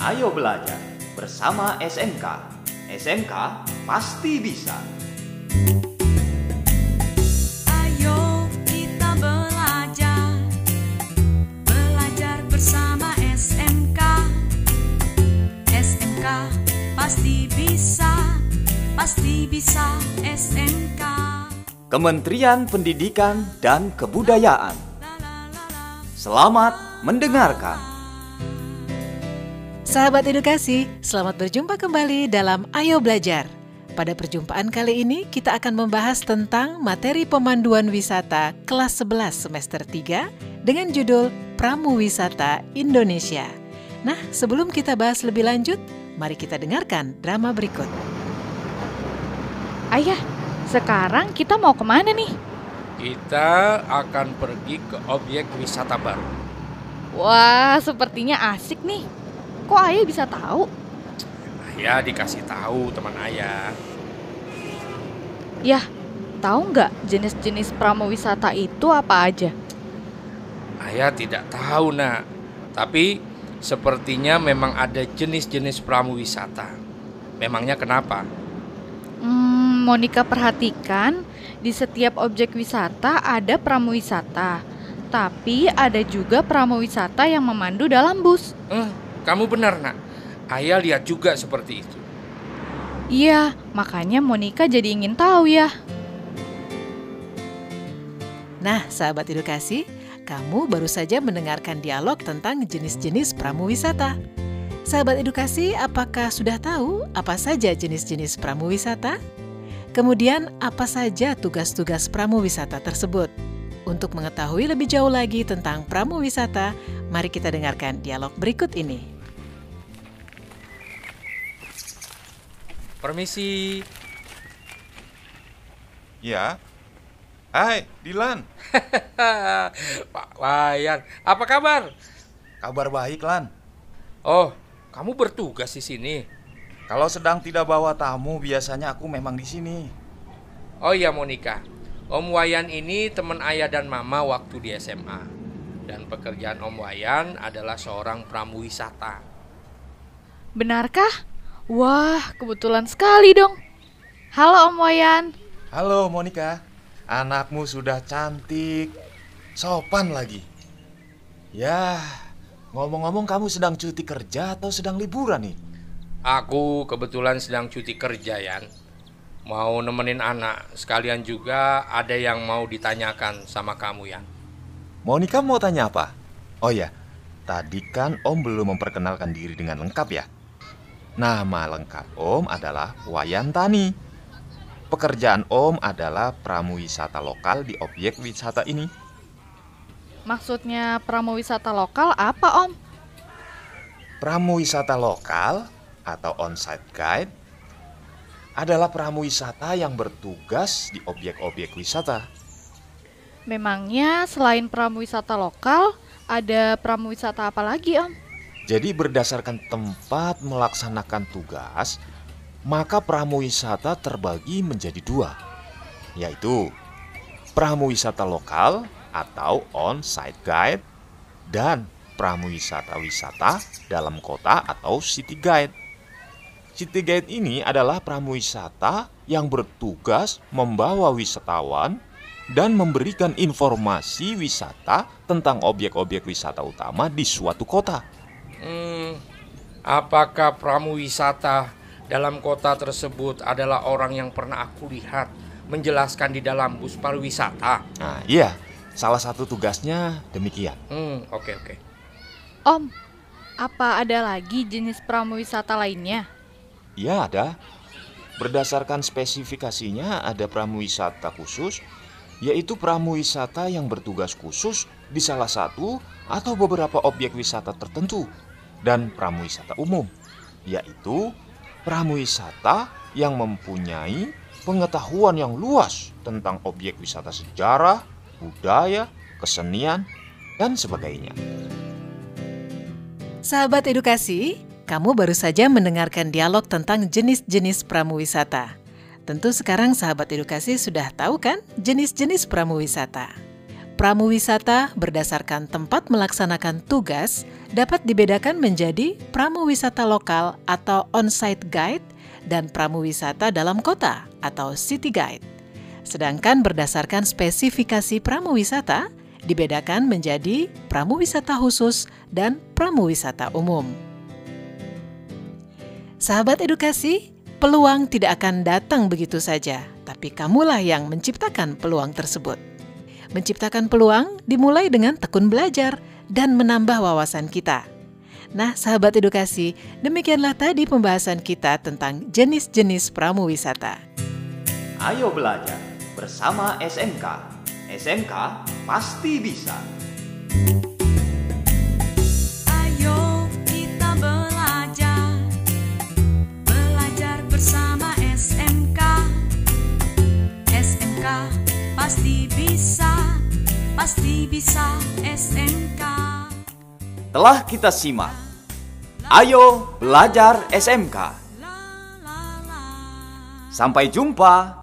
Ayo belajar bersama SMK. SMK pasti bisa. Ayo kita belajar Belajar bersama SMK SMK pasti bisa Pasti bisa SMK Kementerian Pendidikan dan Kebudayaan. Selamat mendengarkan. Sahabat edukasi, selamat berjumpa kembali dalam Ayo Belajar. Pada perjumpaan kali ini kita akan membahas tentang materi pemanduan wisata kelas 11 semester 3 dengan judul Pramu Wisata Indonesia. Nah, sebelum kita bahas lebih lanjut, mari kita dengarkan drama berikut. Ayah, sekarang kita mau ke mana nih? Kita akan pergi ke objek wisata baru. Wah, sepertinya asik nih. Kok ayah bisa tahu? Ayah dikasih tahu teman ayah. Yah, tahu nggak jenis-jenis pramuwisata itu apa aja? Ayah tidak tahu nak. Tapi sepertinya memang ada jenis-jenis pramu wisata. Memangnya kenapa? Hmm, Monica perhatikan di setiap objek wisata ada pramuwisata. Tapi ada juga pramuwisata yang memandu dalam bus. Eh, kamu benar nak. Ayah lihat juga seperti itu. Iya, makanya Monica jadi ingin tahu ya. Nah, sahabat edukasi, kamu baru saja mendengarkan dialog tentang jenis-jenis pramu wisata. Sahabat edukasi, apakah sudah tahu apa saja jenis-jenis pramu wisata? Kemudian, apa saja tugas-tugas pramu wisata tersebut? Untuk mengetahui lebih jauh lagi tentang pramu wisata, mari kita dengarkan dialog berikut ini. Permisi. Ya. Hai, Dilan. Pak Wayan, apa kabar? Kabar baik, Lan. Oh, kamu bertugas di sini. Kalau sedang tidak bawa tamu, biasanya aku memang di sini. Oh iya Monica, Om Wayan ini teman ayah dan mama waktu di SMA. Dan pekerjaan Om Wayan adalah seorang pramuwisata. Benarkah? Wah, kebetulan sekali dong. Halo Om Wayan. Halo, Monica. Anakmu sudah cantik. Sopan lagi. Ya, ngomong-ngomong kamu sedang cuti kerja atau sedang liburan nih? Aku kebetulan sedang cuti kerja, Yan. Mau nemenin anak, sekalian juga ada yang mau ditanyakan sama kamu, Yan. Monica mau tanya apa? Oh ya, tadi kan Om belum memperkenalkan diri dengan lengkap ya? Nama lengkap Om adalah Wayan Tani. Pekerjaan Om adalah pramuwisata lokal di objek wisata ini. Maksudnya pramuwisata lokal apa Om? Pramuwisata lokal atau on-site guide adalah pramuwisata yang bertugas di objek-objek wisata. Memangnya selain pramuwisata lokal, ada pramuwisata apa lagi Om? Jadi berdasarkan tempat melaksanakan tugas, maka pramuwisata terbagi menjadi dua, yaitu pramuwisata lokal atau on-site guide dan pramuwisata-wisata dalam kota atau city guide. City guide ini adalah pramuwisata yang bertugas membawa wisatawan dan memberikan informasi wisata tentang objek-objek wisata utama di suatu kota. Hmm, apakah pramuwisata dalam kota tersebut adalah orang yang pernah aku lihat menjelaskan di dalam bus pariwisata? Nah, iya, salah satu tugasnya demikian. Hmm, oke oke. Om, apa ada lagi jenis pramuwisata lainnya? Ya ada. Berdasarkan spesifikasinya ada pramuwisata khusus, yaitu pramuwisata yang bertugas khusus di salah satu atau beberapa objek wisata tertentu, dan pramuwisata umum, yaitu pramuwisata yang mempunyai pengetahuan yang luas tentang objek wisata sejarah, budaya, kesenian, dan sebagainya. Sahabat edukasi, kamu baru saja mendengarkan dialog tentang jenis-jenis pramuwisata. Tentu sekarang sahabat edukasi sudah tahu kan jenis-jenis pramuwisata. Pramu wisata berdasarkan tempat melaksanakan tugas dapat dibedakan menjadi pramu wisata lokal atau on-site guide dan pramu wisata dalam kota atau city guide. Sedangkan berdasarkan spesifikasi pramu wisata dibedakan menjadi pramu wisata khusus dan pramu wisata umum. Sahabat edukasi, peluang tidak akan datang begitu saja, tapi kamulah yang menciptakan peluang tersebut. Menciptakan peluang dimulai dengan tekun belajar dan menambah wawasan kita. Nah, sahabat edukasi, demikianlah tadi pembahasan kita tentang jenis-jenis pramu wisata. Ayo belajar bersama SMK. SMK pasti bisa. Pasti bisa SMK Telah kita simak. Ayo belajar SMK. Sampai jumpa.